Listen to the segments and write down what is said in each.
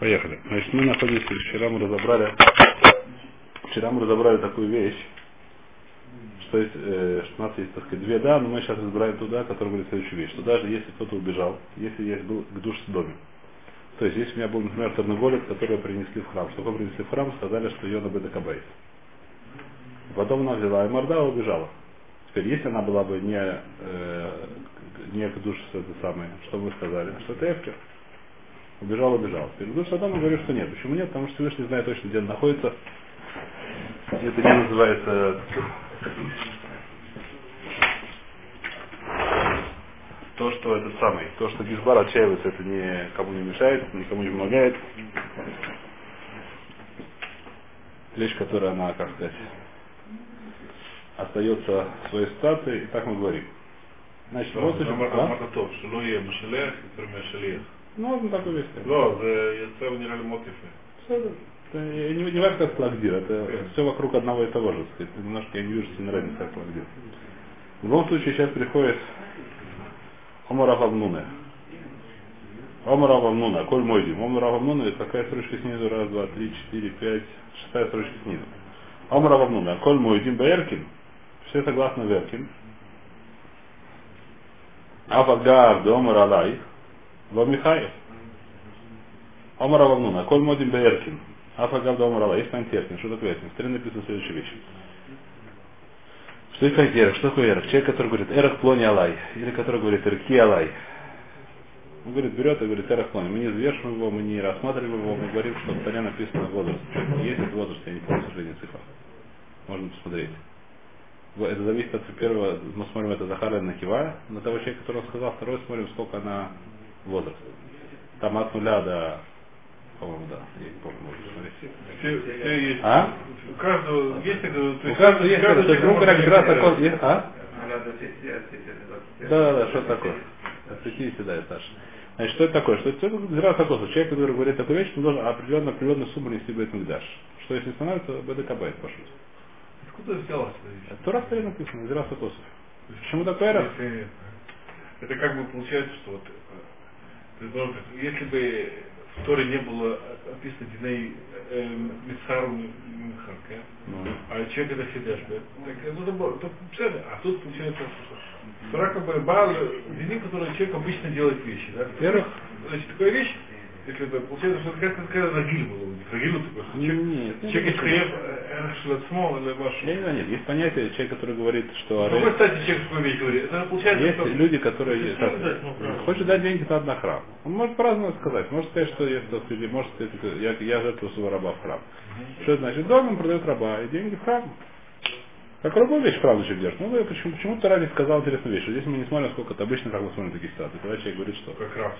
Поехали. Значит, мы находимся, вчера мы разобрали, вчера мы разобрали такую вещь, что, есть, э, что у нас есть, так сказать, две да, но мы сейчас разбираем туда, который говорит следующую вещь, что даже если кто-то убежал, если есть был к душ в доме, то есть если у меня был, например, терноголик, который принесли в храм, что принесли в храм, сказали, что ее на Бедакабайт. Потом она взяла и морда убежала. Теперь, если она была бы не, э, не к душе это самое, что мы сказали, что это эфкер. Убежал, убежал. Душ Содома говорит, что нет. Почему нет? Потому что Всевышний знает точно, где он находится. Это не называется то, что это самый, то, что Гизбар отчаивается, это никому не мешает, никому не помогает. Вещь, которая она, как сказать, остается в своей ситуации, и так мы говорим. Значит, вот זה ну можно так увести. Да, это генеральний мотив. Это не важно, как плагдир, это все вокруг одного и того же. Сказать. Немножко я не вижу сильно разницы, как плагдир. В любом случае, сейчас приходит Омара Вавнуна. Омара Вавнуна, Коль мой дим. Омара Вавнуна, это какая строчка снизу? Раз, два, три, четыре, пять, шестая строчка снизу. Омара Вавнуна, Коль мой дим Беркин. Все согласны Беркин. Авагар, Омар Лайх. Вамихаев. Омар Авамнуна, Коль Мойдим, Баеркин. Афагав да Омар Алай. Есть Пантеркин. Что такое Эркин? В стороне написано следующая вещь. Что такое эрах? Что такое эрах? Человек, который говорит эрах плони алай, или который говорит эрки алай. Он говорит, берет и говорит эрах плони. Мы не взвешиваем его, мы не рассматриваем его, мы говорим, что в Таре написано возраст. Есть этот возраст, я не помню, к сожалению, цифра. Можно посмотреть. Это зависит от первого, мы смотрим это Захара на Кива, на того человека, который сказал, второй смотрим, сколько она возраст. Там от нуля до, по-моему, да, я не помню, можно посмотреть. Все, все есть. А? У каждого есть, это, то У есть каждого есть, это, то есть, грубо говоря, раз такой, это. есть, а? Да, да, да, что это такое? От 50, да, Саша. Значит, что это такое? Что это Зира Сакосу. Человек, который говорит такую вещь, он должен определенно, определенную сумму нести Бет Мигдаш. Что если становится Бедекабайт, по сути. Откуда взялась эта вещь? Стоит написано, Зира Сакосу. Почему такой? Если- Это как бы получается, что вот если бы в Торе не было описано Диней Мицару Михарка, Ну, а человек это Хидеш, да? Так, ну, это было- то, представляете, а тут получается, что Тора как бы Баал, Дини, который человек обычно делает вещи, да? Во-первых, Значит, такая вещь, если это получается, что как когда Рагиль было. Рагиль ну, такой, что человек, Нет, нет, человек нет. есть э, шлацмо, или ваш... я не знаю, нет, есть понятие, человек, который говорит, что Ну, вы, Аре- кстати, человек такой вещь говорит. Это получается, есть что... люди, которые так, не дать, ну, хочет дать деньги на храм. Он может по-разному сказать. Может сказать, что так сказать, может сказать, я, я жертвую своего раба в храм. Что это значит? Дома он продает раба и деньги в храм. Как любую вещь храм человек держит. Ну, почему, почему Тара не сказал интересную вещь? Здесь мы не смотрим, сколько это обычно, как мы смотрим такие ситуации. Когда человек говорит, что Как раб.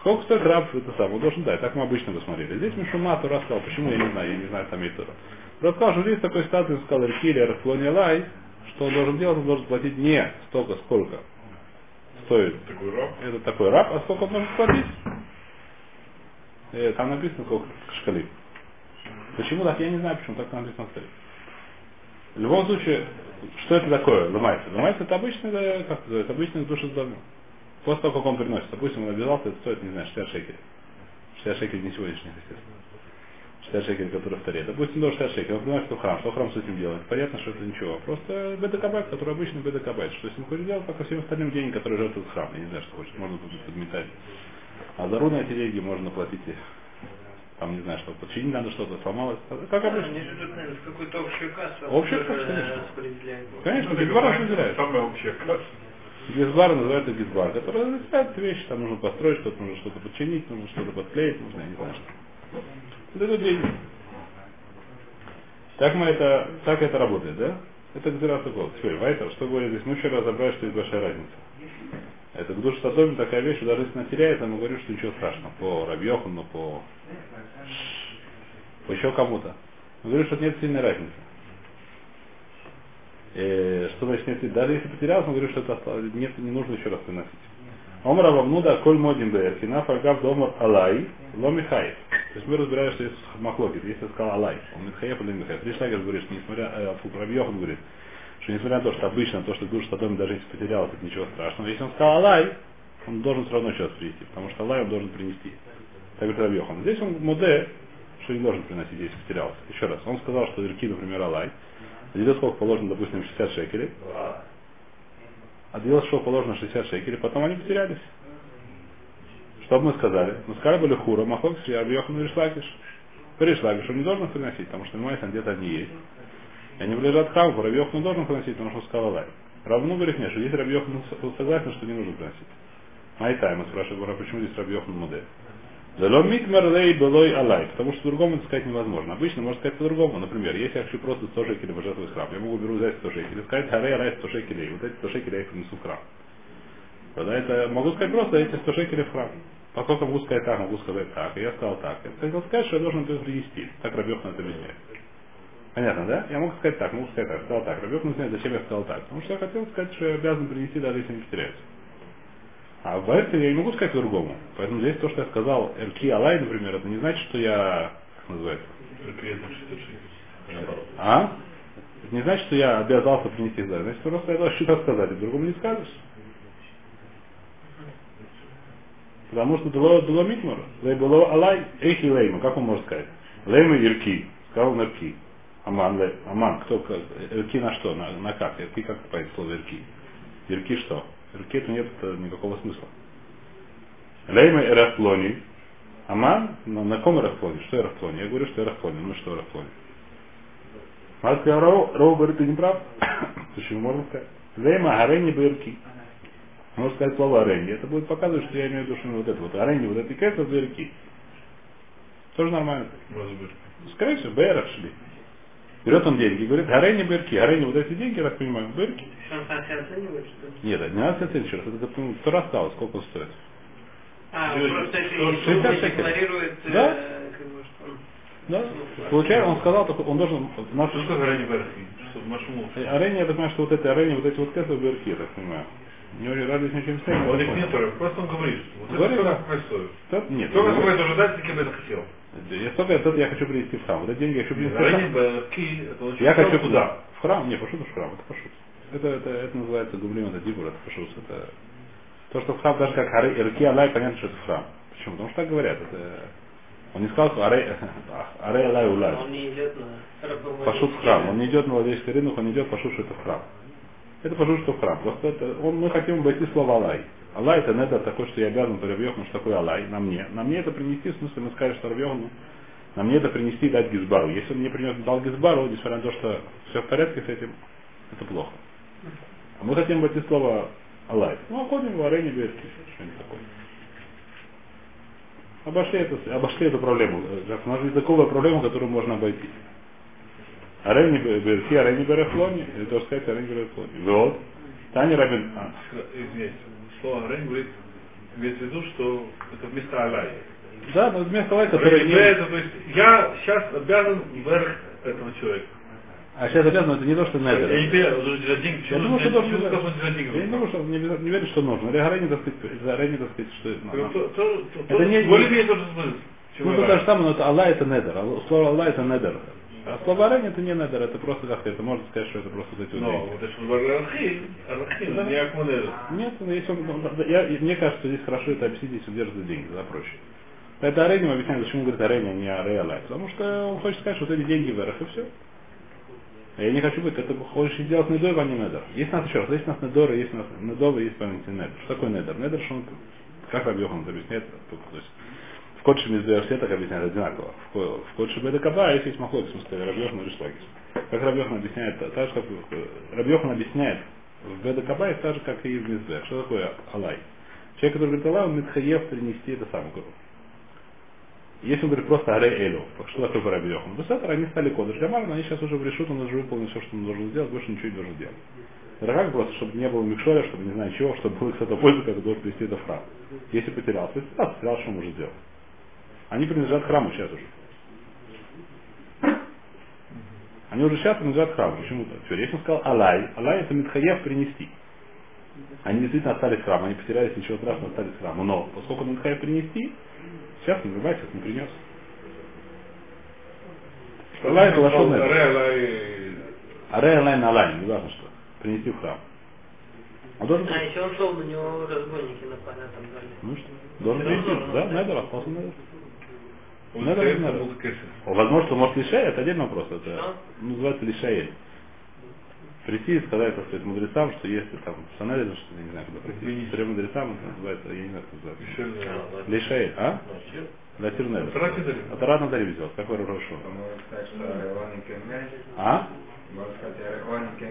сколько стоит раб, это сам, он должен дать. Так мы обычно бы смотрели. Здесь Мишума Тура сказал, почему я не знаю, я не знаю, там есть Тура. Тура сказал, что здесь такой статус, он сказал Эркили, Эрфлони Лай, что он должен делать, он должен платить не столько, сколько стоит Такой раб. это такой раб, а сколько он должен платить? Э, Там написано сколько шкали. Почему так? Я не знаю, почему так написано в столе. В любом случае, что это такое? Ломается. Ломается это обычный, да, как это называется, обычный душездавление. После того, как он приносит. Допустим, он обязался, это стоит, не знаю, 60 шекелей. 60 шекелей не сегодняшних, естественно. 60 шекелей, которые в Торе. Допустим, до 60 шекелей. Он приносит в храм. Что храм с этим делает? Понятно, что это ничего. Просто בדק הבית, который обычный бедакабайт. Что если он хочет делать, как и всем остальным деньги, которые жертвуют храм. Я не знаю, что хочет. Можно подметать. А за руны эти деньги можно платить там, не знаю, что починить надо что-то, сломалось. Как обычно. Они живут, наверное, в какую-то общую кассу. Общую кассу, конечно. распределяет. Конечно, Ну, גזבר говорится, разделяет. Самая общая касса. Гизбар называется гизбар, который разделяет вещи, там нужно построить что-то, нужно что-то починить, нужно что-то подклеить, нужно, я не знаю что. Вот это деньги. Так мы это, так это работает, да? Это Гзира Сокол. Теперь, Вайтер, что говорит здесь? Мы вчера разобрали, что есть большая разница. Это к душе Содоме такая вещь, что даже если она теряется, мы говорим, что ничего страшного. По Рабьехану, по еще кому-то. Мы говорим, что нет сильной разницы. Э, что значит нет? Даже если потерялся, мы говорим, что это осталось- нет, не нужно еще раз приносить. Омра Вавнуда, Коль Модин Бееркина, Фаргав Домар Алай, Ломихаев. То есть мы разбираем, что есть Махлокит, если я сказал Алай, он Митхаев или Михаев. Три Шлягер говорит, что несмотря, э, Фу- Рабьехан говорит, что несмотря на то, что обычно то, что душ Содоме даже если потерялся, это ничего страшного. Если он сказал Алай, он должен все равно сейчас принести, потому что Алай он должен принести. Так говорит Рабьехан. Здесь он моде, что не должен приносить, если потерялся. Еще раз. Он сказал, что ирки, например, алай. Отделил сколько положено, допустим, 60 шекелей. Отделил сколько положено 60 шекелей, потом они потерялись. Что бы мы сказали? Мы сказали были хура, махок, Рабьехан и Ришлакиш. Ришлакиш он не должен приносить, потому что понимаете, где-то они есть. И они лежат храм, Рабьехан должен приносить, потому что он сказал алай. Равну говорит, нет, что здесь Рабьехан согласен, что не нужно приносить. Майтай, мы спрашиваем, почему здесь Рабьехан модель. Вело митмер лей белой алай, потому что по-другому это сказать невозможно. Обычно можно сказать по-другому. Например, если я хочу просто 100 шекелей пожертвовать храм, я могу беру взять 100 шекелей, сказать харей алай 100 шекелей, вот эти 100 шекелей я принесу в храм. Тогда это могу сказать просто эти 100 шекелей в храм. Поскольку могу сказать так, могу сказать так, и я сказал так. Я хотел сказать, что я должен это принести. Так Рабьехан это объясняет. Понятно, да? Я могу сказать так, могу сказать так, сказал так. Рабьехан объясняет, зачем я сказал так. Потому что я хотел сказать, что я обязан принести, даже если не потеряется. А в Вайфе я не могу сказать по-другому. Поэтому здесь то, что я сказал Эрки Алай, например, это не значит, что я, как называется? А? Это не значит, что я обязался принести их Значит, просто я должен что-то сказать, и по-другому не скажешь. Потому что было, было митмар. Было алай, эхи лейма. Как он может сказать? Лейма ирки. Сказал он ирки. Аман, лей, аман. Кто, ирки на что? На, на как? Ирки как понять слово ирки? Ирки что? Ирки нет никакого смысла. Лейма эрафлони. Аман, на, на ком эрафлони? Что эрафлони? Я говорю, что эрафлони. Ну что эрафлони? Мать сказал, Роу, Роу говорит, ты не прав. Почему можно сказать? Лейма гарени бирки. Можно сказать слово аренди. Это будет показывать, что я имею в виду, что вот это вот аренди, вот эти кэс, это реки. Тоже нормально. Скорее всего, Бэрах шли. Берет он деньги, говорит, Арени Берки, Арени вот эти деньги, я так понимаю, ли? Нет, это не надо оценивать еще раз, это ну, кто рассталось, сколько он стоит. А, просто эти что, деньги 60 шекелей. декларирует, э, Да? как бы, что он- Да? Получается, он сказал, только он должен, у нас Что такое Берхи? Что Машмул? Арени, я так понимаю, что вот эти Арени, вот эти вот кэсы Берки, я так понимаю. Не очень радуюсь ничем с Вот их нет, просто он говорит. Вот это кто да. стоит. Нет. Говорю, это ожидать, кем это хотел. Я столько этот я хочу привести в храм. Вот эти деньги я хочу привести в храм. Это Я хочу куда? В храм? Не, пошут в храм, это пошут. Это, это, это называется гублим, это дибур, это пошут. Это... То, что в храм, даже как Ары- Ирки Алай, понятно, что это в храм. Почему? Потому что так говорят. Это... Он не сказал, что Арей Арей Алай Улай. Он не идет на. Пошут в храм. Он не идет на владельческий рынок, он идет пошут, что это в храм. Это пошут, что в храм. Просто это, он, мы хотим обойти слово Алай. Алай это недер такой, что я обязан по Рабьехну, что такое Алай, на мне. На мне это принести, в смысле мы скажем, что Рабьехну, на мне это принести и дать Гизбару. Если он мне принес дал Гизбару, несмотря на то, что все в порядке с этим, это плохо. А мы хотим обойти слово Алай. Ну, обходим в арене Берки, что-нибудь такое. Обошли, это, обошли эту проблему. Э, У нас языковая проблема, которую можно обойти. Арени Берки, Арени Берехлони, или то сказать Арени Берехлони. Вот. Таня Рабин. а, Извиняюсь. Слово Рен говорит, имеется в виду, что это вместо Алай. Да, но вместо Алай, который не... Это, то есть я сейчас обязан вверх этого человека. А сейчас обязан, это не то, что Я не Недер. понимаю, держать деньги. Я думаю, что должен? Я не думаю, что не, не верю, что нужно. Или Арени, так сказать, за Арени, так сказать, что... Так, ну, то- то- то- Это то- не- Более-менее тот же смысл. Ну, это то же самое, но это Аллах это недер. А Слово Аллах это недер. А слово Арени это не недер, это просто как-то, это можно сказать, что это просто вот эти Но, деньги. вот это что не Акманер. Нет, ну, если он, ну, я, мне кажется, что здесь хорошо это объяснить, если держит деньги, да, проще. Это Арени, мы объясняем, почему говорит Арени, а не Аре Алай. Потому что он хочет сказать, что вот эти деньги вверх, и все. А Я не хочу быть, это хочешь сделать недор, а не недор. Есть у нас еще раз, есть у нас недор, есть у нас недор, есть понятие недор. Что такое недор? Недор, что он, как Рабьехан объясняет, то есть в Кодше Миздер все так объясняют одинаково. В Ко- В Кодше Беда Каба есть есть Махлок, в смысле Рабьехан и Ришлакис. Как Рабьехан объясняет, та- так же, как Рабьехан объясняет в Беда Каба, так же, как и в Миздер. Что такое Алай? Человек, который говорит Алай, он Митхаев принести это самое грубо. Если он говорит просто Аре Элю, что такое по Рабьехану? Высотер, они стали кодыш Гамар, но они сейчас уже в решут, он уже выполнил все, что он должен сделать, больше ничего не должен делать. Это как просто, чтобы не было микшоля, чтобы не знаю чего, чтобы был кто-то пользу, который должен привести это в храм. Если потерялся, если потерялся, потерялся, что может сделать? Они принадлежат храму сейчас уже. Они уже сейчас принадлежат храму. Почему-то. Он сказал Алай, Алай это Митхаев принести. Они действительно остались в храме, они потерялись, ничего страшного, остались в храме. Но поскольку Митхаев принести, сейчас не врубайся, не принес. Алай это лошон Аре, Алай, Аре Алай на Алай, не важно что. Принести в храм. Он должен А еще он шел, на него разбойники напали, а там дали. Ну что? Должен Это принести. Да, да. Недер, остался Недер. Вот Недер был кесар. Возможно, что может лишай, это отдельный вопрос. Это Что? называется лишаэль. Прийти и сказать, так сказать, мудрецам, что если там Шанель, или что, я не знаю, куда прийти. Трем мудрецам это называется, я не знаю, как называется. Лишаэль, а? Латир Недер. Это Рати Дарим. Это сделал, как вы хорошо. Можно сказать, что Ареон Кемель, А?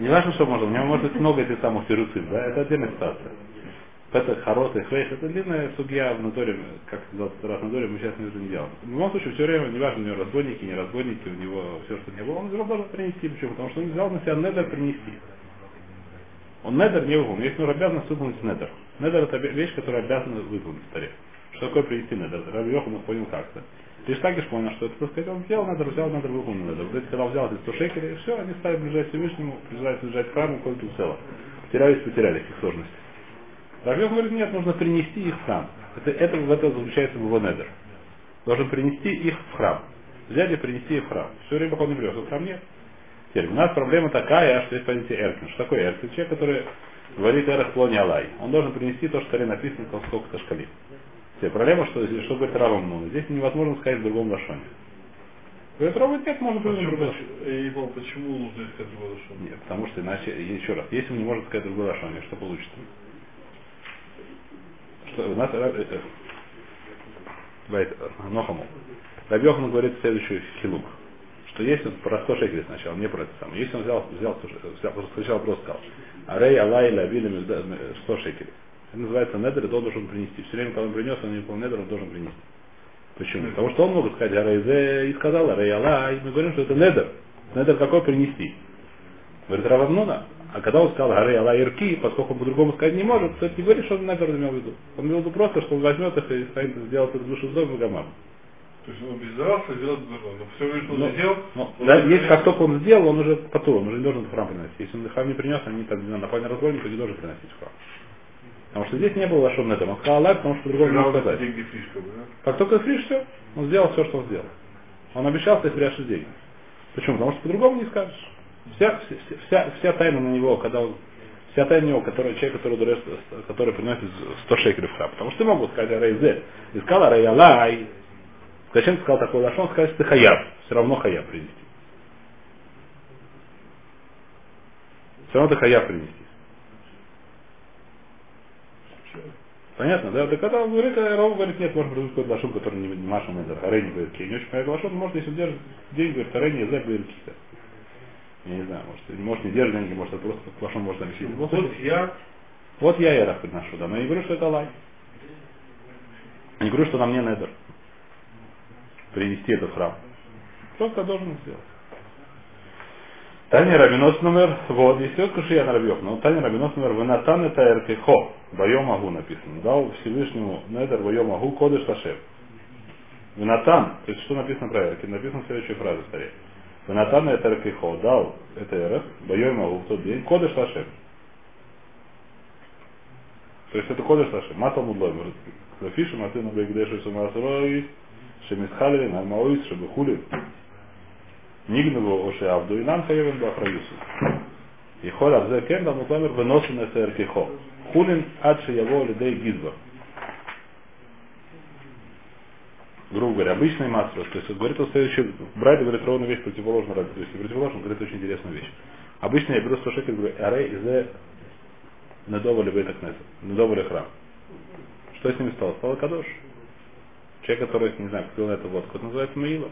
Не важно, что можно. У меня может быть много этих самых фируцин, да? Это отдельная ситуация. Это хорот и хвейс, это длинная судья в натуре, как сказал раз в натуре, мы сейчас это не делаем. В любом случае, все время, неважно, у него разбойники, не разбойники, у него все, что не было, он должен принести. Почему? Потому что он взял на себя недер принести. Он недер не выполнил. Есть нужно обязанность выполнить недер. Недер это вещь, которая обязана выполнить в таре. Что такое принести недер? Йохан понял как-то. Лишь так лишь понял, что это, сказать, он взял недер, взял недер, выполнил недер. Вот эти, когда он взял эти 100 шекелей, все, они стали ближать Всевышнему, ближать к храму, кое-то цело. Потерялись, потеряли их сложности. Равьев говорит, нет, нужно принести их в храм. Это, это в этом заключается его недер. Должен принести их в храм. Взять и принести их в храм. Все время, пока он не привез, в храм нет. Теперь, у нас проблема такая, что есть понятие Эркин. Что такое Эркин? Человек, который говорит Эрах Плони Алай. Он должен принести то, что в Таре написано, сколько-то шкалим. Теперь, проблема, что, что говорит Рава Мнуна. Здесь невозможно сказать в другом лошоне. Говорит, Рава, нет, можно Почему, другой не понял, почему нужно искать другой душу? Нет, потому что иначе, еще раз, если он не может сказать другой лошоне, что получится? Нас э, э, э, Нохаму. Рабьехан говорит следующий хилук. Что если он про 100 шекелей сначала, не про это самое. Если он взял, взял, 100 ше- взял сначала просто сказал, Арей Алай Лавили 100 шекелей. Это называется недер, он должен принести. Все время, когда он принес, он не выполнил недер, он должен принести. Почему? Потому что он может сказать Арей Зе и сказал Арей Алай. Мы говорим, что это недер. Недер какой принести? Говорит Равамнуна, а когда он сказал Гарей Алла Ирки, поскольку он по-другому сказать не может, то это не говорит, что он Недер имел в виду. Он имел в виду просто, что он возьмет их и станет сделать эту душу злой Гамам. То есть он бездарался делать другое. Но все время, что он Ну, сделал, Ну, он да, если как только он сделал, он уже потур, он уже не должен в храм приносить. Если он в храм не принес, они там не знаю, напали разбойника, не должен приносить в храм. Потому что здесь не было Лашон Недер. Он сказал Аллах, потому что по-другому не мог сказать. деньги фишка, да? Как только фриш все, он сделал все, что он сделал. Он обещал, что если деньги. Почему? Потому что по-другому не скажешь. Вся, вся, вся, тайна на него, когда он вся тайна него, который, человек, который, дурес- который приносит 100 шекелей в храм. Потому что могут сказать Рейзе. И сказал Рейалай. Зачем ты сказал такой лашон? Сказать, что ты хаяб. Все равно хаяб принести. Все равно ты хаяб принести. Понятно, да? Да когда он говорит, а Рау говорит, нет, можно придумать какой-то лошон, который не, Маша Мезер, Харей не говорит, я не очень понимаю, лошон, может, если держит деньги, говорит, Харей не Зер говорит, какие-то. Я не знаю, может, может не держит деньги, может, это просто лошон может объяснить. Вот, Вот я, вот я Эрах приношу, да, но я не говорю, что это лай. Я не говорю, что нам не недер. Принести этот храм. Просто должен сделать. Таня Рабинос номер, вот, есть вот кушия на Рабьев, но Таня Рабинос номер, вы натан это эркехо, Байом Агу написано, дал Всевышнему недер Байом Агу кодыш Лашев. Винатан, то есть что написано про эрки, написано следующая фраза скорее. Винатан это эркехо, дал это эрах, Байом Агу в тот день, кодыш Лашев. То есть это кодыш Лашев, матал мудлой, говорит, Зафишем, а ты на Бегдешу Сумасрой, Шемисхалили, Нальмаоис, Шебехули, Нигневу Оше Авду и нам хаевен Бахраюсу. И холь Авзе Кенда Мутамер выносен это Эркихо. Хулин Адши Яво Лидей Гизба. Грубо говоря, обычный мастер, то есть говорит он следующее, Брайда говорит ровно вещь противоположно, то есть противоположно говорит очень интересную вещь. Обычно я беру 100 шекелей, говорю, аре изе недова ли бейта кнесет, недова ли храм. Что с ними стало? Стало кадош. Человек, который, не знаю, купил на это водку, это называется Маила.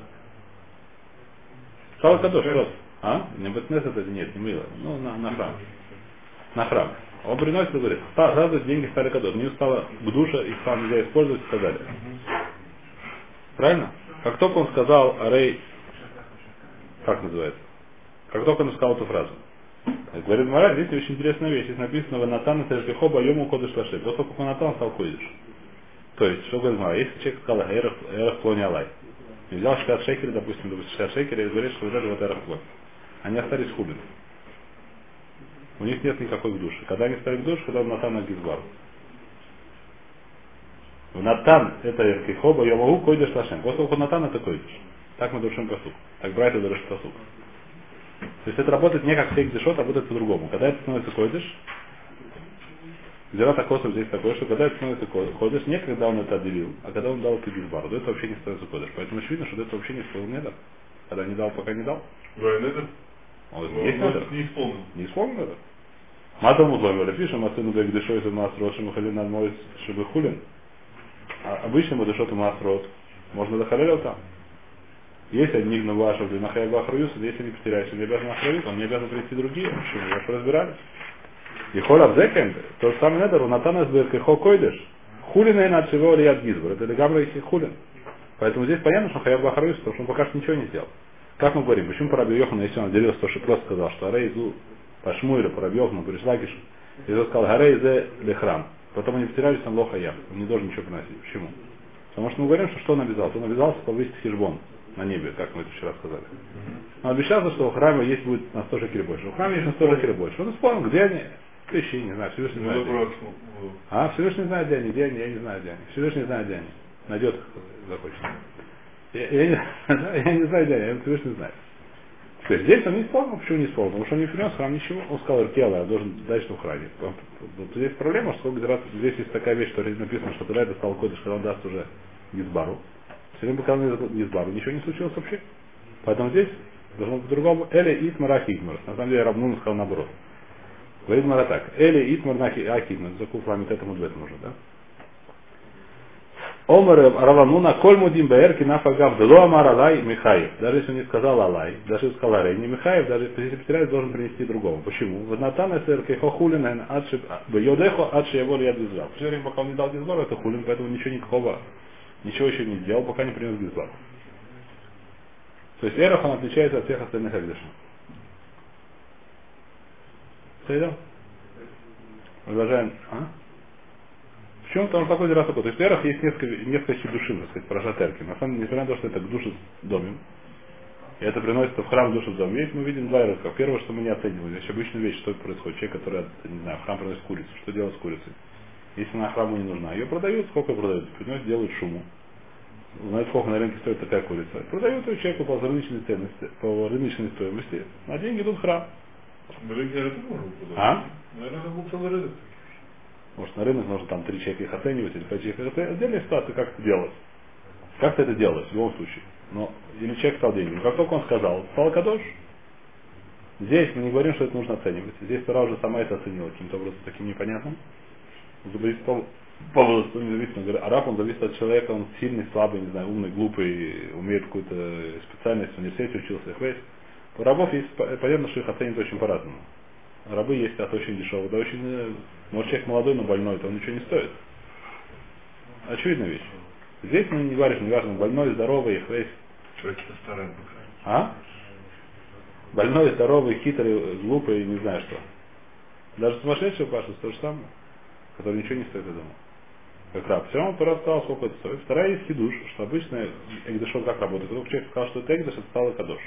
Стало кадош просто. А? Не бетнес это нет, не Маила. Ну, на, на храм. На храм. Он приносит и говорит, «Ста- сразу деньги стали кадош. Не стало к душе, их сам нельзя использовать и так далее. Правильно? Как только он сказал Арей, как называется? Как только он сказал эту фразу. Говорит Мара, здесь очень интересная вещь. Здесь написано Ванатан Терпихо Байому Кодыш Лаши. После того, как Ванатан стал Кодыш. То есть, что говорит Мара, если человек сказал Эрах, Плони Алай, и взял 60 шекелей, допустим, допустим, 60 шекелей, и говорит, что вот это вот Эрах Плони. Они остались хубин. У них нет никакой души. Когда они стали к душе, когда Натан Гизбар. Натан это Эркихоба, я могу койдеш лашем. Как Натан это койдеш. Так мы душим посук. Так Брайта дуришь посук. То есть это работает не как фейк дешот, работает по-другому. Когда это становится койдеш, Зирата косов здесь такое, что когда это становится кодыш, не когда он это отделил, а когда он дал кибизбару, то это вообще не становится кодыш. Поэтому очевидно, что это вообще не исполнил недер. Когда не дал, пока не дал. Это Он ну, есть не исполнил. Не исполнил недер. Матал мудломер, пишем, а сыну как дешой за масрот, шему халин над мой А обычно мы дешот масрот. Можно захалелил там. Если они на вашу для нахаяба ахруюса, если не потеряешь, не обязан ахруют, он не обязан прийти другие. Почему? Я же разбирались. И холав зекен, тот самый недер, у Натана сберка хо койдеш. Хулин и над чего ли от гизбор. Это легамра и хулин. Поэтому здесь понятно, что хаяба ахруюса, потому что он пока что ничего не сделал. Как мы говорим, почему Параби Йохан, если он отделился, то что просто сказал, что Арей Зу по Шмуэлю, Параби Йохан, пришла Киш, и он сказал, Арей Зе Лехрам. Потом они потерялись, он лоха ям. Он не должен ничего приносить. Почему? Потому что мы говорим, что что он обязался? Он обязался повысить хижбон на небе, как мы это вчера сказали. Он обещался, что в храме есть будет на 100 шекелей больше. В храме есть на 100 шекелей больше. Он вспомнил, где они? Ищи, не знаю, Всевышний Ну, знает. вопрос, А, Всевышний знает, где они, где они, я не знаю, где они. Всевышний знает, где они. Найдет, захочет. Я, я, не, я не знаю, где они, Всевышний знает. Теперь здесь он не исполнил, почему не исполнил? Потому что он не принес храм ничего. Он сказал, Иркела, я должен дать, что в храме. Вот Здесь проблема, что раз здесь есть такая вещь, что написано, что тогда это стал кодыш, когда он даст уже Гизбару. Все время, пока он Гизбару, ничего не случилось вообще. Поэтому здесь должно быть по-другому. Эли Итмар Ахидмар. На самом деле Рабнун сказал наоборот. Говорит Мара так. Эли Итмар Ахидмар. Закуп ламит этому уже, да? Омар Равануна коль мудим баэрки нафагав дело амар алай Михаев. Даже если он не сказал алай, даже если сказал алай, не Михаев, даже если потеряет, должен принести другому. Почему? Воднатан эсэркей хохулин адши йодехо адши его яд гизбар. Все время, пока он не дал гизбар, это хулин, поэтому ничего никакого, ничего еще не сделал, пока не принес гизбар. То есть Эрох, он отличается от всех остальных Эгдышев. Понял? Продолжаем. А? Почему? Потому что такой такой. То есть в Эрах есть несколько, несколько хидушим, так сказать, про Жатерки. На самом деле, несмотря на то, что это к душе с домом, и это приносится в храм душу с домом, есть мы видим два ироска. Первое, что мы не оцениваем, здесь обычная вещь, что происходит. Человек, который, не знаю, в храм приносит курицу, что делать с курицей? Если она храму не нужна, ее продают, сколько продают? Приносят, делают шуму. Знают, сколько на рынке стоит такая курица. Продают ее человеку по рыночной ценности, по рыночной стоимости. На деньги идут в храм. А? Наверное, это был целый рынок. Может, на рынок нужно там три человека их оценивать, или пять человек оценивать. Отдельная ситуация, как это делать. Как это делать, в любом случае. Но, или человек стал деньги. Но как только он сказал, стал кадош. Здесь мы не говорим, что это нужно оценивать. Здесь Тора уже сама это оценила каким-то образом таким непонятным. Зависит по, возрасту независимо. Говорю, Араб, он зависит от человека, он сильный, слабый, не знаю, умный, глупый, умеет какую-то специальность в университете учился, их весь. У рабов есть, по- понятно, что их оценивают очень по-разному. Рабы есть от очень дешевых до очень... Может, человек молодой, но больной, то он ничего не стоит. Очевидная вещь. Здесь мы не говорим, не важно, больной, здоровый, их пока. А? Больной, здоровый, хитрый, глупый, не знаю что. Даже сумасшедший Паша, то же самое. Который ничего не стоит, я думаю. Как раб. Все равно Тора сказал, сколько это стоит. Вторая есть хидуш, что обычно Эгдешот как работает. Когда человек сказал, что это Эгдеш, это стало Кадош.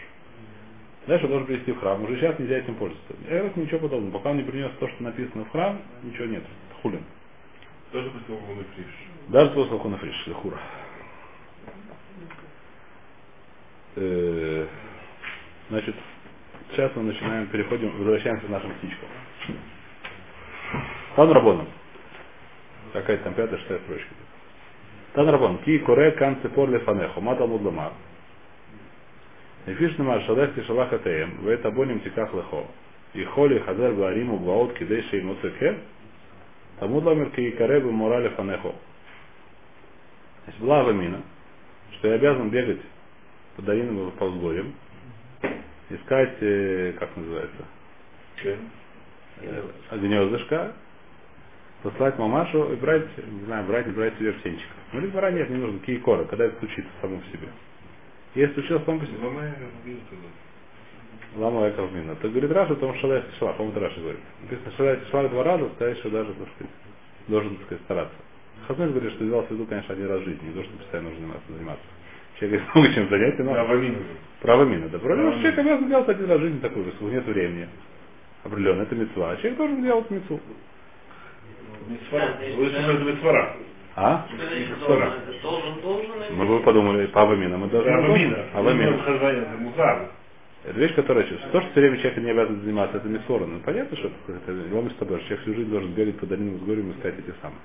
Дальше должен привести в храм. Уже сейчас нельзя этим пользоваться. Эрос ничего подобного. Пока он не принес то, что написано в храм, ничего нет. Хулин. Даже после он фриш. Даже после того, как он африш, хура. Э, Значит, сейчас мы начинаем, переходим, возвращаемся к нашим птичкам. Тан Рабоном. Какая-то там пятая, шестая строчка. Тан Рабон. Ки коре кан цепор лефанеху. Мата мудламар. Нефиш нема шалех тишалах атеем. Вет абоним тиках лехо. И холи хазер бариму баот кидей шей муцеке. Тамуд ламер ки каре бы мора лефанеху. Значит, была авамина, что я обязан бегать по долинам и по взгорьям, искать, э, как называется, э, гнездышко, послать мамашу и брать, не знаю, брать, не брать себе птенчиков. Ну, или двора нет, не нужно, киекора, когда это случится само по себе. Если случилось само по себе, лама эка мина. То говорит Раша, о том шалах шлах, по-моему, Раша говорит. Написано шалах шлах два раза, сказать, что даже, так сказать, должен, так сказать, стараться. Хазмель говорит, что взял в виду, конечно, один раз в жизни, не то, что постоянно нужно заниматься. заниматься. Человек есть много чем занятий, но... Да, Вамина. Право мина, да. Право человек обязан делать один раз в жизни такую же, нет времени. Определенно, это мецва. А человек должен делать мецву. Вы что это Митсвара? А? Должен? Мы бы подумали, пава мина, мы должны... Авамина. Авамина. Это музар. Это вещь, которая... То, что все время человек не обязан заниматься, это мисора. Ну, понятно, что это лом с тобой. Человек всю жизнь должен гореть под одним с горем искать эти самые.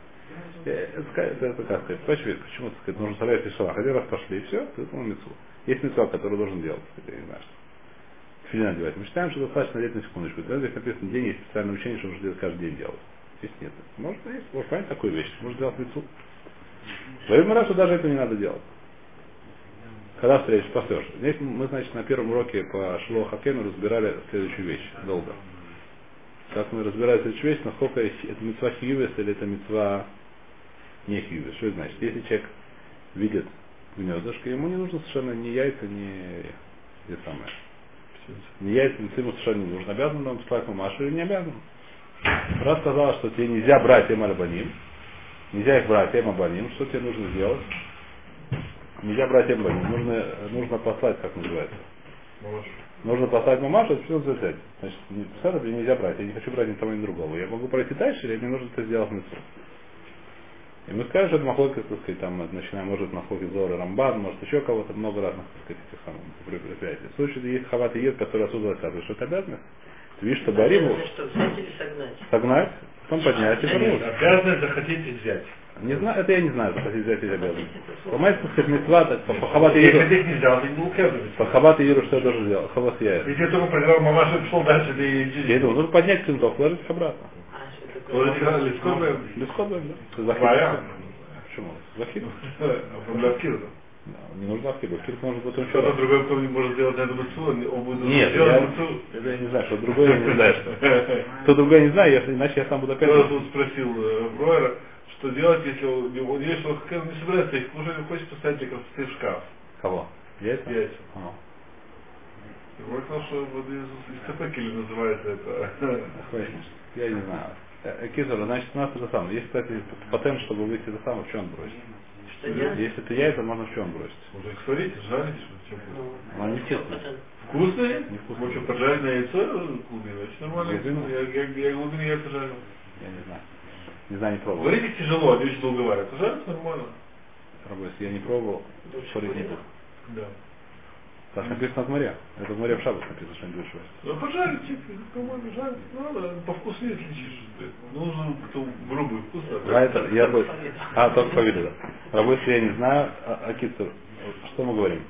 Э, Это, это, это как сказать, почему, почему так сказать, нужно составлять решала. Один раз пошли, и все, это ну, митцву. Есть митцва, который должен делать, я не знаю, что. Филин одевать. Мы считаем, что достаточно лет на секундочку. Тогда здесь написано, день есть специальное учение, что нужно делать каждый день делать. Здесь нет. Может, есть, может понять такую вещь, может делать митцву. Говорим раз, что даже это не надо делать. Когда встретишь, пасешь. Здесь мы, значит, на первом уроке по Шло Хакену разбирали следующую вещь. Долго. Как мы разбирали следующую вещь, насколько это мецва хиювес или это мецва не хиювес. Что это значит? Если человек видит гнездышко, ему не нужно совершенно ни яйца, ни, где самое. Ни яйца, ни ему совершенно не нужно. Обязан он послать мамашу или не обязан? Раз сказала, что тебе нельзя брать эм албаним, нельзя их брать эм албаним, что тебе нужно сделать? Нельзя брать эм албаним, нужно, нужно послать, как называется. Нужно послать мамашу, это все взять. Значит, мне нельзя брать, я не хочу брать ни того, ни другого. Я могу пройти дальше, или мне нужно это сделать митцву. И мы скажем, что это махлойка, так сказать, там, начинаем, может, махлойки Зора Рамбан, может, еще кого-то, много разных, так сказать, этих самых предприятий. В случае, есть хават и ед, который отсюда рассказывает, что это обязанность. Ты видишь, что Бариму Что, согнать? согнать, потом поднять и вернуть. Обязаны захотите взять. Не знаю, это я не знаю, захотеть взять или обязан. Ломать, так сказать, митцва, так, по, хават и Если иру, хотеть нельзя, он не был указывать. по хават и иру что я должен сделать? Хават я. Если я только проиграл, мамаша пошел дальше, да и Я думаю, нужно поднять клинтов, положить их обратно. А, что их легко, да? Почему? Захид. Проблемки. Не нужно авкиду. Кирк может потом Кто-то раз. другой, кто не может сделать на эту мыцу, он будет Нет, я, я не знаю, что другое я не знаю. Что. Кто другой я не знаю, если, иначе я сам буду опять. Кто-то тут спросил э, Бройера, что делать, если он, он что он не собирается их кушать, он хочет поставить для красоты в шкаф. Кого? Яйца? Яйца. А. И Бройер сказал, что вот из, Цепекеля называется это. Я не знаю. Э, Кизор, значит, у нас это самое. Есть, кстати, патент, чтобы выйти это самое, в чем он бросит. Что делать? Если это яйца, можно в чем бросить. Можно их сварить, жарить, что Ну, они что, вкусные. пацан? Вкусные? Можно пожарить на яйцо глубину, очень нормально. Глубину? Я, я, я глубину яйца жарю. Я не знаю. Не знаю, не пробовал. Варить их тяжело, они очень долго варят. Жарить нормально. Работать я не пробовал. Спорить не буду. Да. Так написано от моря. Это в море в шабас написано, что они варят. Ну, пожарить, нормально жарить. Надо, по вкусу не отличишь. Ну, нужно кто грубый вкус. А это, я бы... А, только по виду, да. Работать я не знаю. А, а Китсур, что мы говорим?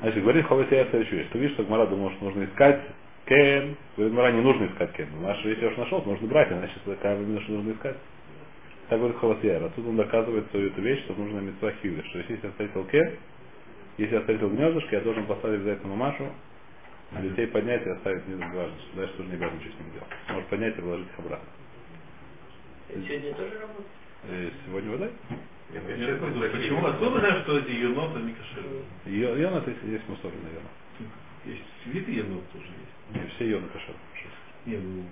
Значит, говорит Хават я следующую вещь. Ты видишь, что Гмара думал, что нужно искать Кен. Говорит, Гмара не нужно искать Кен. Наш, если я уж нашел, то нужно брать, иначе такая именно, что нужно искать. Так говорит Хават А тут он доказывает свою эту вещь, что нужно митцва хиви. Что если я встретил Кен, если я встретил гнездышко, я должен поставить обязательно мамашу, а детей поднять и оставить не важно, что дальше тоже не обязан ничего с ним делать. Может поднять и положить их обратно. Сегодня тоже работает? Э, Сегодня вода? Почему? Откуда знаешь, что эти еноты не кошерные? Йон это есть мусор, наверное. Есть виды енот тоже есть. Не, все йоны кошер. Не, ну,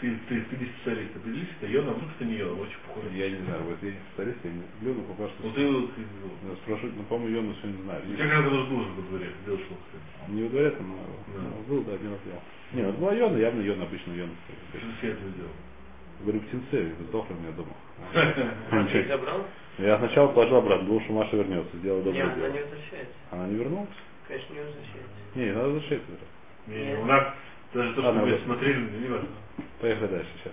ты, ты, ты не специалист, определись, это йон, а вдруг это не йон, очень похоже. Я не знаю, вот я не специалист, я не люблю, но пока что... Ну ты, вот, ты, ну, Ну, Спрошу, ну, по-моему, йону все не знаю. у тебя когда-то был во дворе, делал что Не во дворе там, но Да. ну, был, да, один раз делал. Не, ну, это была йона, явно йон, обычно йон. Что все это делал? Говорю, птенцы, сдохли у меня дома. А ты их забрал? Я сначала положил обратно, думал, что Маша вернется, сделал доброе она дело. не возвращается. Она не вернулась? Конечно, не возвращается. Не, надо зашить. Не, у нас даже то, что Ладно, мы вот. смотрели, не важно. Поехали дальше сейчас.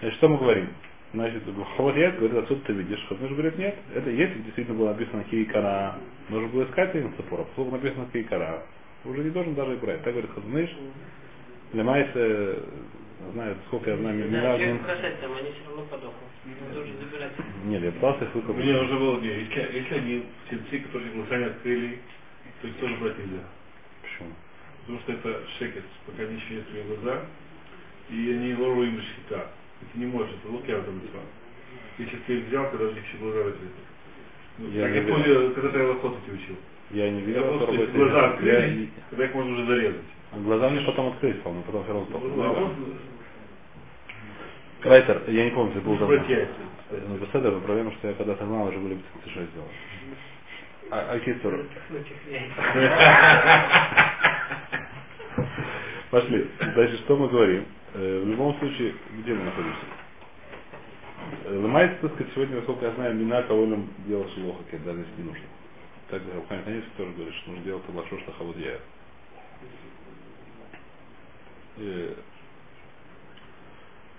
Значит, что мы говорим? Значит, я говорит, отсюда ты видишь. Хазмыш говорит, нет, это если действительно было написано Киикара, нужно было искать им цепора, поскольку написано Киикара, уже не должен даже и брать. Так говорит Хазмыш, Лемайся, знаю, сколько я знаю, Да, их мин- бросать там, они все равно подохнут. Должен забирать. Нет, я пытался их У выкопать. меня уже было, не, если, если они птенцы, которые глаза не открыли, то их тоже брать нельзя. Почему? Потому что это шекет, пока не открыли глаза, и они лору им щита. Ты не можешь, это лук явно Если ты их взял, когда у них еще глаза закрыты. Ну, Я так не я видел. понял, когда ты охоту тебя учил. Я не Я видел, просто если работает. глаза Я открылись, не- когда их можно уже зарезать. а Глаза мне потом открылись, по-моему, потом все равно Ну, сдохли. можно Райтер, я не помню, это был давно. Ну, без этого проблема, что я когда-то знал, уже были птицы, что я сделал. А, а Китсур, Втихнуть их яйца. Пошли. Дальше, что мы говорим? Э, В любом случае, где мы находимся? Э, Ломается, так сказать, сегодня, насколько я знаю, мина кого нам делал шелоха, даже если не нужно. так Рабхам Каневский тоже говорит, что нужно делать лашош лахавуд яер. И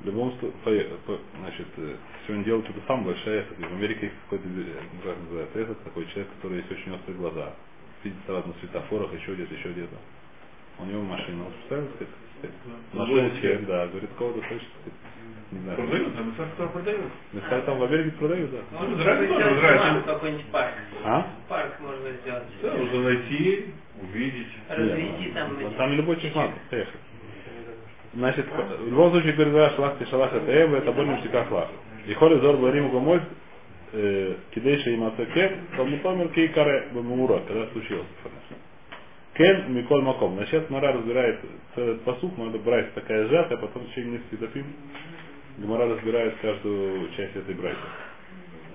в любом случае, значит, э, сегодня делают это сам большая, это, в Америке есть какой-то, как называется, этот такой человек, который есть очень острые глаза, видит сразу на светофорах, еще где-то, еще где-то. У него машина, он представляет, сказать, Нашел чек, да, говорит, кого-то хочешь, не знаю. Продают, местах кто продают. Места там в Америке продают, да. Можно Израиль тоже, сделать Израиль. какой-нибудь парк. А? Парк можно сделать. Да, нужно найти, увидеть. Развести там. Там любой человек надо, поехали. Значит, в любом случае, говорит, да, шалах ты шалах это эва, это больше всегда шлах. И холи зор барим гомоль, кидейша и мацаке, тому томер кей каре бамура, когда случилось. Кен Миколь Маком. Значит, сейчас Мара разбирает этот посук, надо брать такая сжатая, потом в течение нескольких дофим Гмара разбирает каждую часть этой брайки.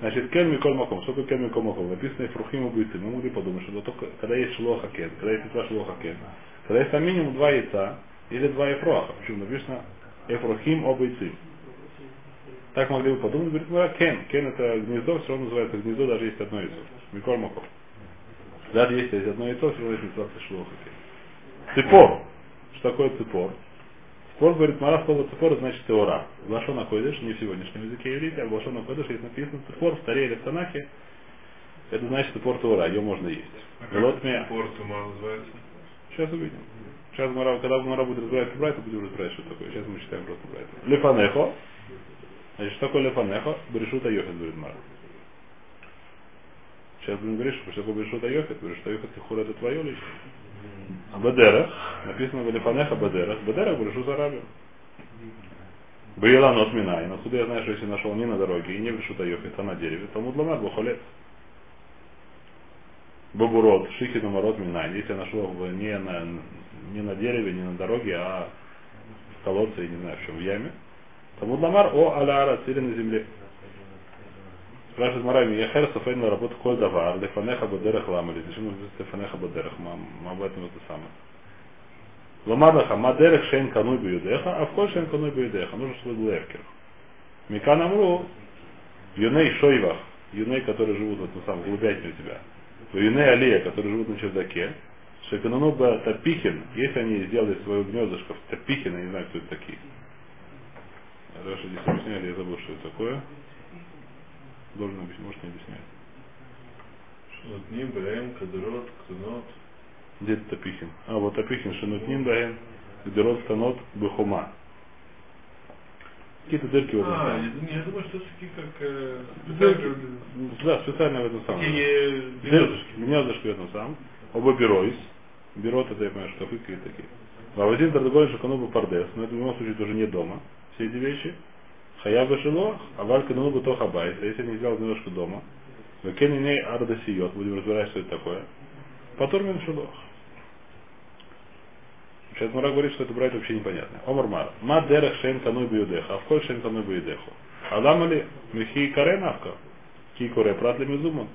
Значит, Кен Миколь Маком. Что такое Кен Миколь Маком? Написано Ифрухим убийцы. Мы могли подумать, что только когда есть шлоха кен, когда есть два шлоха кен, когда есть там минимум два яйца или два ефроха. Почему написано Эфрухим обойцы. Так могли бы подумать, говорит, Кен. Кен это гнездо, все равно называется гнездо, даже есть одно яйцо. Миколь Маком. Даже если есть одно яйцо, все равно есть называется шлоха кен. Ципор. Что такое ципор? Ципор, говорит, Мара слово ципор значит теора. В Лашона Койдыш, не в сегодняшнем языке иврита, а в Лашона Койдыш есть написано ципор, в Таре или в Танахе. Это значит ципор теора, ее можно есть. А Велот как мя. порт ума называется? Сейчас увидим. Сейчас Мара, когда Мара будет разбирать Брайта, будем разбирать, что такое. Сейчас мы читаем просто Брайта. Лефанехо. Значит, что такое лефанехо? Брешута Йохет, говорит Мара. Сейчас будем говорить, что что такое Брешута Йохет. Брешута Йохет Кихур это твое лично. А Бадерах, написано в Лефанеха Бадерах. Бадерах Брешута Раби. Бриела нот минай. Откуда я знаю, что если нашел не на дороге и не в Решута Йохет, а на дереве, то мудламар бухолец. Бабурот, шихи наморот минай. Если я нашел не на, не на дереве, не на дороге, а в колодце, я не знаю в чем, в яме, то мудламар о аляра, или на земле. Спрашивает Марами, я хер софейн работа коль давар, лефанеха бадерах ламали. Зачем нужно лефанеха бадерах? Мы об этом это самое. Ламадаха, мадерех шейн кануй бьюдеха, а в коль шейн кануй бьюдеха. Нужно, чтобы был левкер. Микан амру, юней шойвах, юней, которые живут в этом самом голубятине у тебя. Юней алия, которые живут на чердаке. Шеканану бы тапихин, если они сделали свое гнездышко в тапихин, я не знаю, кто это такие. Раша здесь объясняет, я забыл, что это такое. Должен объяснить, может не объяснять. Шнутни, Баем, Кадрот, Ктунот. Где это Тапихин? А, вот Тапихин, Шинутнин, Баем, Гдерот, Станот, Бехума. Какие-то дырки в этом А, я, думаю- я думаю, что такие как... э, Дырки. Да, специально в этом самом. Дыр- гнездышки. Гнездышки в этом самом. Оба беройс. Берот это, я понимаю, шкафы какие-то такие. А вот один торговой шаканубу пардес, но это в любом случае тоже не дома. Все эти вещи. Хаяба шило, а валька нубу то хабайс. А если не сделал немножко дома, Векениней ардасиот, будем разбирать, что это такое. Потом мин шилох. Сейчас Мара говорит, что это брать вообще непонятно. Омар Мар. Ма дерех шен кануй биудеха. А в коль шен кануй биудеху. Адам ли михи каре навка. Ки коре пратли мизуман.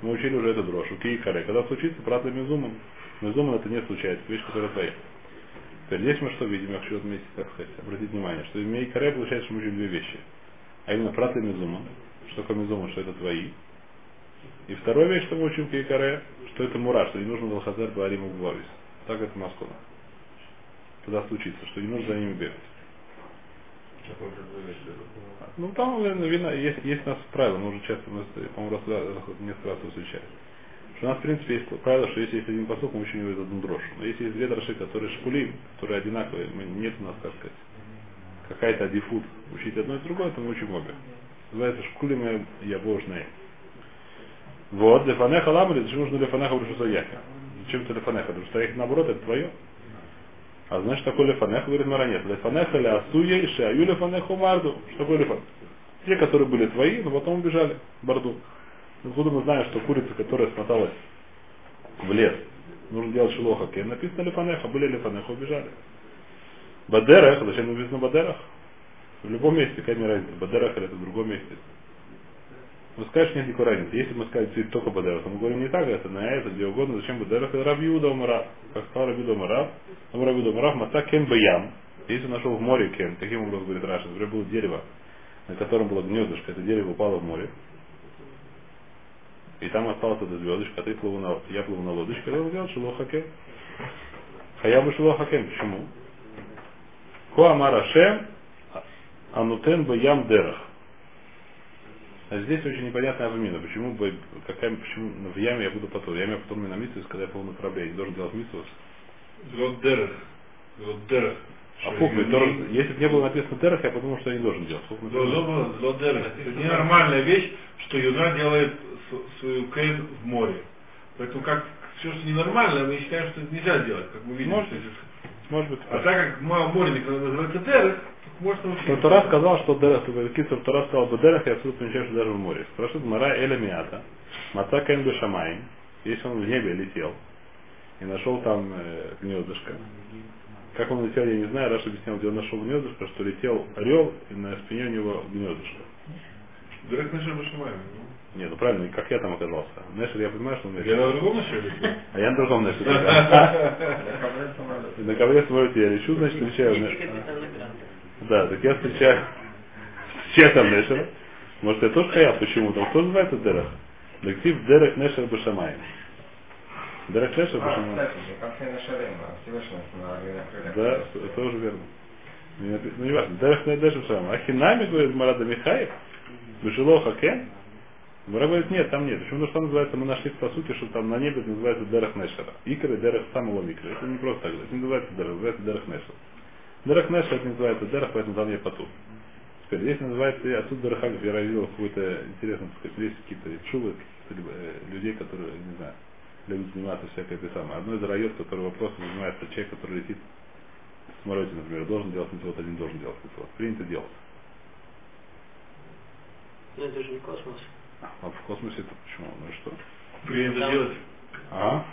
Мы учили уже эту брошу. Ки каре. Когда случится пратли мизуман. Мизуман это не случается. Вещь, которая твоя. Теперь здесь мы что видим? Я хочу отметить, так сказать, обратить внимание, что в Мей каре получается, что мы учим две вещи. А именно пратли мизуман. Что такое мизуман? Что это твои. И вторая вещь, что мы учим Кейкаре, что это мура, что не нужно Алхазар Баариму Главис. Так это Маскона. Когда случится, что не нужно за ними бегать. Ну там, наверное, видно, есть, есть у нас правило, мы уже часто, мы, по-моему, раз- несколько раз встречались. Что у нас, в принципе, есть правило, что если есть один посок, мы учим его одну дрожь. Но если есть две дрожи, которые шпулим, которые одинаковые, мы, нет у нас, как сказать, какая-то адифут учить одно и другое, то мы учим обе. Называется шкулим и ябожные. Вот, лефанеха ламали, зачем нужно лефанеха в Рушусаяхе? Зачем это лефанеха? Их наоборот, это твое. А значит, такое лефанеха, говорит Мара, нет. Лефанеха ли асуя и шеаю лефанеху марду. Что такое лефан? Те, которые были твои, но потом убежали Барду. Откуда мы знаем, что курица, которая смоталась в лес, нужно делать шилоха кен, написано лефанеха, были лефанеха, убежали. Бадерах, зачем написано бадерах? В любом месте, какая мне разница, бадерах или это в другом месте. Ну скажешь, нет никакой разницы. Если мы скажем цвет только Бадерах, то мы говорим не так, это на это, где угодно, зачем Бадерах, это Рабиуда Умарав. Как сказал Рабиуда Умарав, ну Рабиуда Умарав, Маца Кен Баям. Если нашел в море Кен, каким образом говорит Раша, например, было дерево, на котором было гнездышко, это дерево упало в море. И там осталась эта звездочка, а ты плыву на, я плыву на лодочке, я сделал шило хакем. Хаябу шило хакем. Почему? Хуамара шем бы ям дерах. А здесь очень непонятная авмина. Почему, бы, какая, почему в яме я буду потом? В яме я потом на митсус, когда я плыву на корабле, я не должен делать митсус. Вот дерех. Вот дерех. А хукмы, если бы не было написано дерах, я подумал, что я не должен делать. Хукмы, Злодерах. Это ненормальная вещь, что юна делает свою кейн в море. Поэтому как все, что ненормально, мы считаем, что это нельзя делать, как мы видим. Может это- Может быть. А так как мо- море никогда называется дерех, то можно научиться. Но Тора сказал, что дерах, Кицур Тора сказал бы дерах, я отсюда помечаю, что даже в море. Спрашивает Мара Эля Миата, Маца Кен Бешамай, если он в небе летел и нашел там э, гнездышко. Как он летел, я не знаю, Раша объяснял, где он нашел гнездышко, что летел орел, и на спине у него гнездышко. Дерех наши Башамаем. Нет, ну правильно, как я там оказался. Нешер, я понимаю, что он Я Нешер. на другом нашел летел? А я на другом Нешере. На ковре самолете я лечу, значит, встречаю Нешер. Да, так я встречаю встречаю там Нешера. Может, я тоже хаяв, почему? Там кто называется Дерах? Лектив Дерах Нешер Башамаем. Дерах Нешер А, крыльях. Да, это тоже верно. Напи- Ну, не важно. Дерах Нешер Башамаем. Ахинами, говорит Марада Михаев, Бешило Хакен. Мара говорит, нет, там нет. Почему? Потому что там называется, мы нашли по сути, что там на небе это называется Дерах Нешера. Икры Дерах самого Микры. Это не просто так. Это не называется Дерах, называется Дерах Нешер. Дерах Нешер это не называется Дерах, поэтому там я поту. Теперь здесь называется, и отсюда Дерахагов я видел какой-то интересный, так сказать, есть какие-то чувы, каких-то э, людей, которые, не знаю, любят заниматься всякой этой самой. Одно из районов, который вопросом занимается человек, который летит в самолете, например, должен делать митцвот, один должен делать митцвот. Принято делать. Ну это же не космос. А в космосе это почему? Ну и что? Принято Там- делать. А?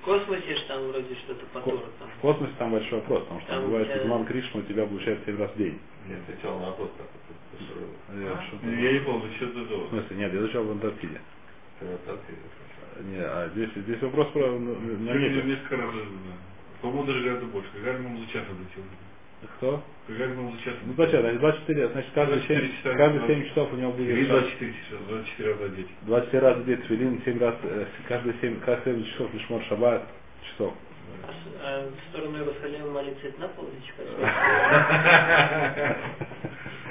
В космосе же там вроде что-то по Тору там. В космосе там большой вопрос, потому что Там там бывает тебя- Зман Кришма у тебя получается 7 раз в день. Я отвечал на вопрос, это Я что-то- Я не помню, что это В смысле, нет, я изучал в Антарктиде. коннотации. Не, а здесь, здесь вопрос про ну, на Я небе. несколько раз да. По-моему, даже гораздо больше. Гагарин, по-моему, за час летел. Кто? Гагарин, по-моему, за час Ну зачем? Значит, 24, значит каждые 7, 24 часа. каждые 7 часов у него Или будет 24 часа, 24 раза одеть. 24 раза в день твилин, 7 раз, э, каждые 7, каждые 7 часов лишь мор шаббат часов. А, с- а в сторону Иерусалима молиться это на полночь? Это,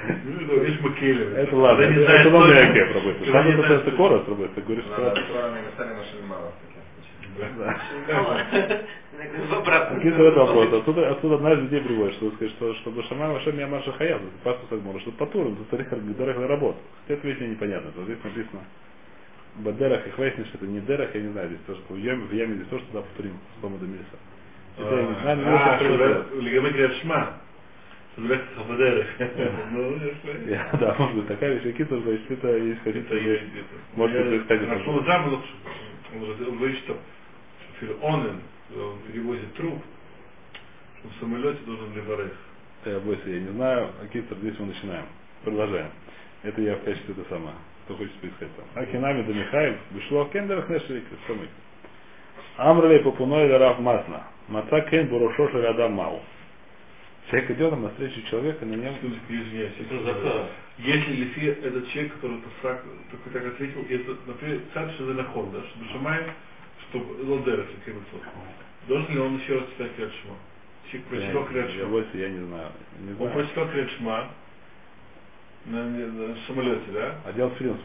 видишь, Макелев. Это ладно, не это это новый точно, Акев работает. Там не это просто корос работает, ты говоришь, На что... сторону Иерусалима Шельмала в таких случаях. Да. В обратном. Какие это вопрос? Отсюда, отсюда одна из людей приводит, что сказать, что Машем я Маша Хаяв, пасту Сагмора, что Патурин, это царих дорог на работу. Хотя это мне непонятно. Вот здесь написано Бадерах и Хвейсниш, это не Дерах, я не знаю, здесь тоже в яме, в яме здесь тоже туда повторим, Слома Дамиса. Это я не знаю, но А, это тоже- что Да, может быть, такая вещь, тоже, значит, это есть Это хотите, есть. Может быть, это нашел тоже. замок, он говорит- что Филонен, он перевозит труп, что в самолете должен леварех. Я бойся, я не знаю, Китер, здесь мы начинаем. Продолжаем. Это я в качестве это самое. Кто хочет поискать там. Ахинами да Михаев, вышло кендер хнешерик, самый. Амралей попуной да рав масна. Маца кен бурошоша рядам мау. Человек идет там навстречу человека, на нем... Извиняюсь. Это. Если Лифи этот человек, который Пасак только так ответил, это, например, царь Шазанахор, да, что Башамаем, что Лодерах, должен ли он еще раз читать Крят Шма? Человек прочитал Я, Крят я я не знаю. Не Он знаю. прочитал Крят Шма на, на самолете, да? А делать фильм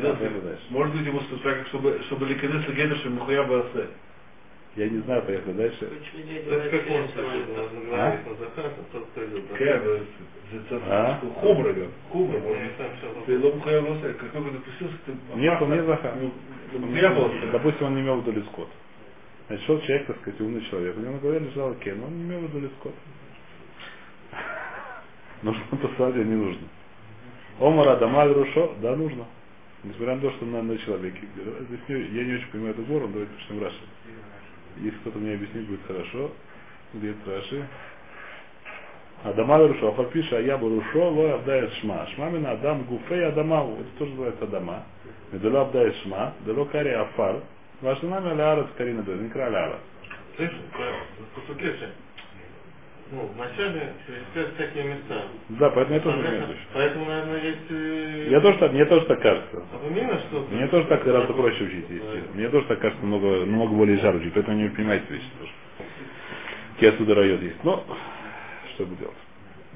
знаю, поехали дальше. Может быть, ему так, чтобы, чтобы Ликанес Легендер, чтобы Мухая Басе. Я не знаю, поехали дальше. А. А? Хумра. Хумра. Нет, он не Захар. Мухая Басе. Допустим, он не имел в виду лискот. Значит, шел человек, так сказать, умный человек. У него на голове лежал кен, он не имел в виду лискот. Нужно посылать или не нужно? Омара Дамаль Рушо, да, нужно. Несмотря на то, что на, на человеке. Здесь не- я не очень понимаю эту гору, давайте начнем Раши. Если кто-то мне объяснит, будет хорошо. Это Раши? Адамаль Рушо, Афальпиша Аябу Рушо, Лой Абдает Шма. Шмамина Адам Гуфей Адамау. Это тоже называется Адама. Медула Абдает Шма, Дело Кари Афар. Ваша нами Алярас Карина Бе, не Краля Алярас. Слышишь? Ну, вначале перечислять всякие места. Да, поэтому я тоже не Поэтому, имею поэтому, наверное, есть... э, Я тоже так, мне тоже так кажется. Напоминаю, что... Мне тоже так гораздо проще учить, естественно. Мне тоже так кажется много, много более жар учить, поэтому не понимаете вещи тоже. Отсюда район есть. Но, что бы делать?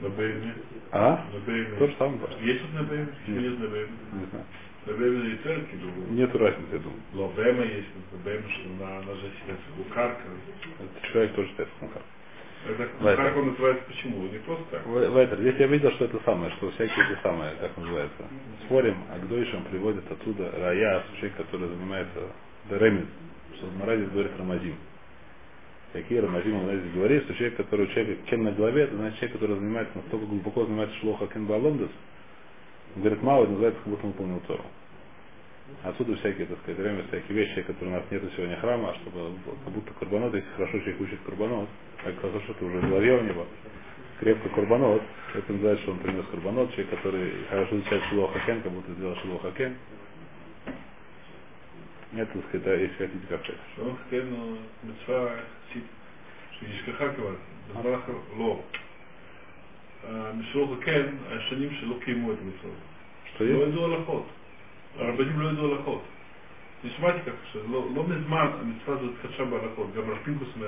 На Бейме. А? На Бейме. То же самое. да. Есть тут на Бейме? Нет. Есть на Бейме. Не знаю. На Бейме и церкви думаю. Нету разницы, я думаю. Но Бейма есть, на Бейме, что на, на же кукарка. Этот человек тоже считает кухар. Это Вайтер. он называется почему? Не просто. Вайтер, здесь я видел, что это самое, что всякие это самое, как называется. Спорим, а к дойшам приводит оттуда рая, человек, который занимается Деремит, что Марази говорит Рамазим. Какие Рамазим он здесь говорит, что человек, который у человека кен на голове, это значит человек, который занимается настолько глубоко занимается шлоха кен балондес, он говорит, мало, это называется, как будто он выполнил Тору. Отсюда всякие, так сказать, время всякие вещи, которые у нас нет сегодня храма, а чтобы как будто Курбанот, если хорошо человек учит Курбанот, а как хорошо что ты уже в у него, крепко Курбанот, это называется, что он принес Курбанот, человек, который хорошо изучает Шилуа Хакен, как будто сделал шило Хакен. Это, так сказать, да, если хотите, как это. Хакен, ну, Митсва, Сид, Шидишкахакова, Барах Ло. Шилуа Хакен, а, Шаним Шилуа Кимуэт Митсва. Что есть? ידעו הלכות. הרבנים לא ידעו הלכות. אני שמעתי ככה, שלא לא מזמן המצווה הזאת התחדשה בהלכות, גם הרב פינקוס אומר,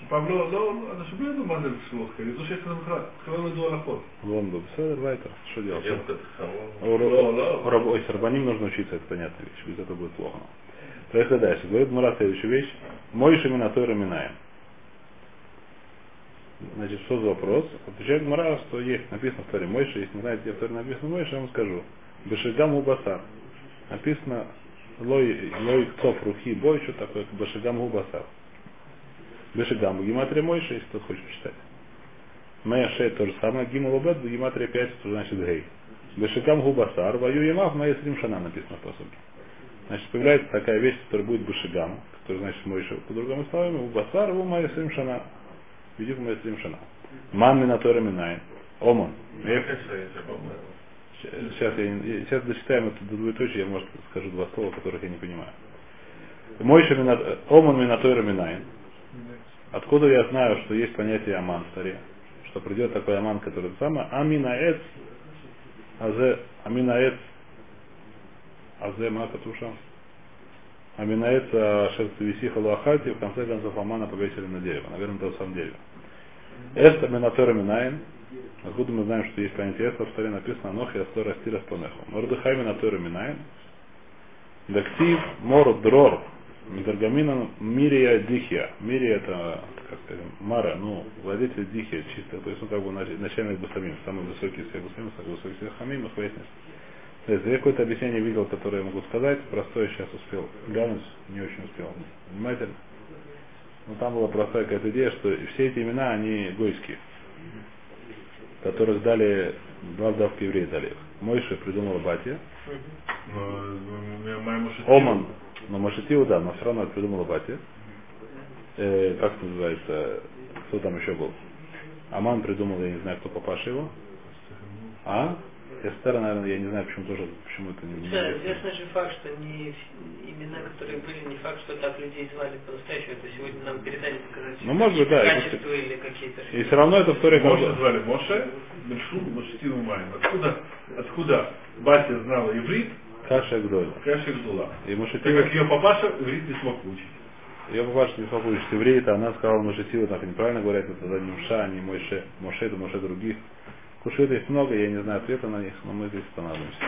שפעם לא, לא, לא, אנשים לא ידעו מה זה משלוח כן, ידעו שיש לזה בכלל, בכלל לא ידעו הלכות. Вон был Беседер, Вайтер, что делать? Девка это само. У раб- Ло, ло. у раб- Ой, с рабаним нужно учиться, это понятная вещь, без этого будет плохо. Поехали дальше. Говорит Мура следующую вещь. Мойши Минатойра Минаем. Значит, что за вопрос? Отвечает Мура, что есть, написано в Торе Мойши, если не знаете, где в Торе написано Мойши, я вам скажу. Бешигам Убасар. Написано Лой, лой Кцов Рухи Бой, что такое Бешигам Убасар. Бешигам Гематрия Мойши, если кто хочет читать. Моя шея то же самое, Гимал Убет, Гематрия 5, что значит Гей. Бешигам Губасар, Ваю Ямав, Моя Шана написано в посуке. Значит, появляется такая вещь, которая будет Башигам, который значит Мойша, по другому словами, Убасар, Ву Моя Шана. Видик Моя Шана. Ман Минатора Минай. Оман. Сейчас, я, сейчас дочитаем это до двоеточия, я, может, скажу два слова, которых я не понимаю. Мойша Минат, Оман Минатора Минай. Откуда я знаю, что есть понятие Аман в Таре? Что придет такой Аман, который самое Аминаэц, Азе, Аминаэц, Азе Макатуша. Аминаэц Шерцевисиха Луахати, в конце концов Амана повесили на дерево. Наверное, на самом деле. Эста Минатора Минаин. Откуда мы знаем, что есть понятие Эста, в Таре написано Нохи Астора Стира Спонеху. Мордыхай Минатора Минаин. Дактив Мор Дрор Медаргамина Мирия Дихия. Мирия это, как сказать, Мара, ну, владетель Дихия чисто, то есть он как бы нач- начальник Басамим, самый высокий из всех Басамим, самый высокий из всех Хамим, их выяснилось. То есть я какое-то объяснение видел, которое я могу сказать, простое сейчас успел глянуть, не очень успел. Внимательно. Но там была простая какая-то идея, что все эти имена, они гойские, которых дали, два вдавка евреи дали их. Мойша придумала Батия, Оман, но Машативу, да, но все равно придумала Батя. Э, как это называется, кто там еще был? Аман придумал, я не знаю, кто папаша его. А? Эстер, наверное, я не знаю, почему тоже, почему это не Да, известный же факт, что не имена, которые были, не факт, что так людей звали по-настоящему. Это сегодня нам передали показать Ну, может быть, да, качества или какие-то И все равно это в Торе Моше звали Моше, Беншу, Мушативу Маем. Откуда, откуда батя знала иврит, Каша Гдоль. Каши Гдула. И Так Машатива, как ее папаша иврит не смог выучить. я папаша не смог учить евреи, то она сказала Машатива, так неправильно говорят, это не Мша, не Мойше, Моше, это Моше других. Кушир есть много, я не знаю ответа на них, но мы здесь останавливаемся.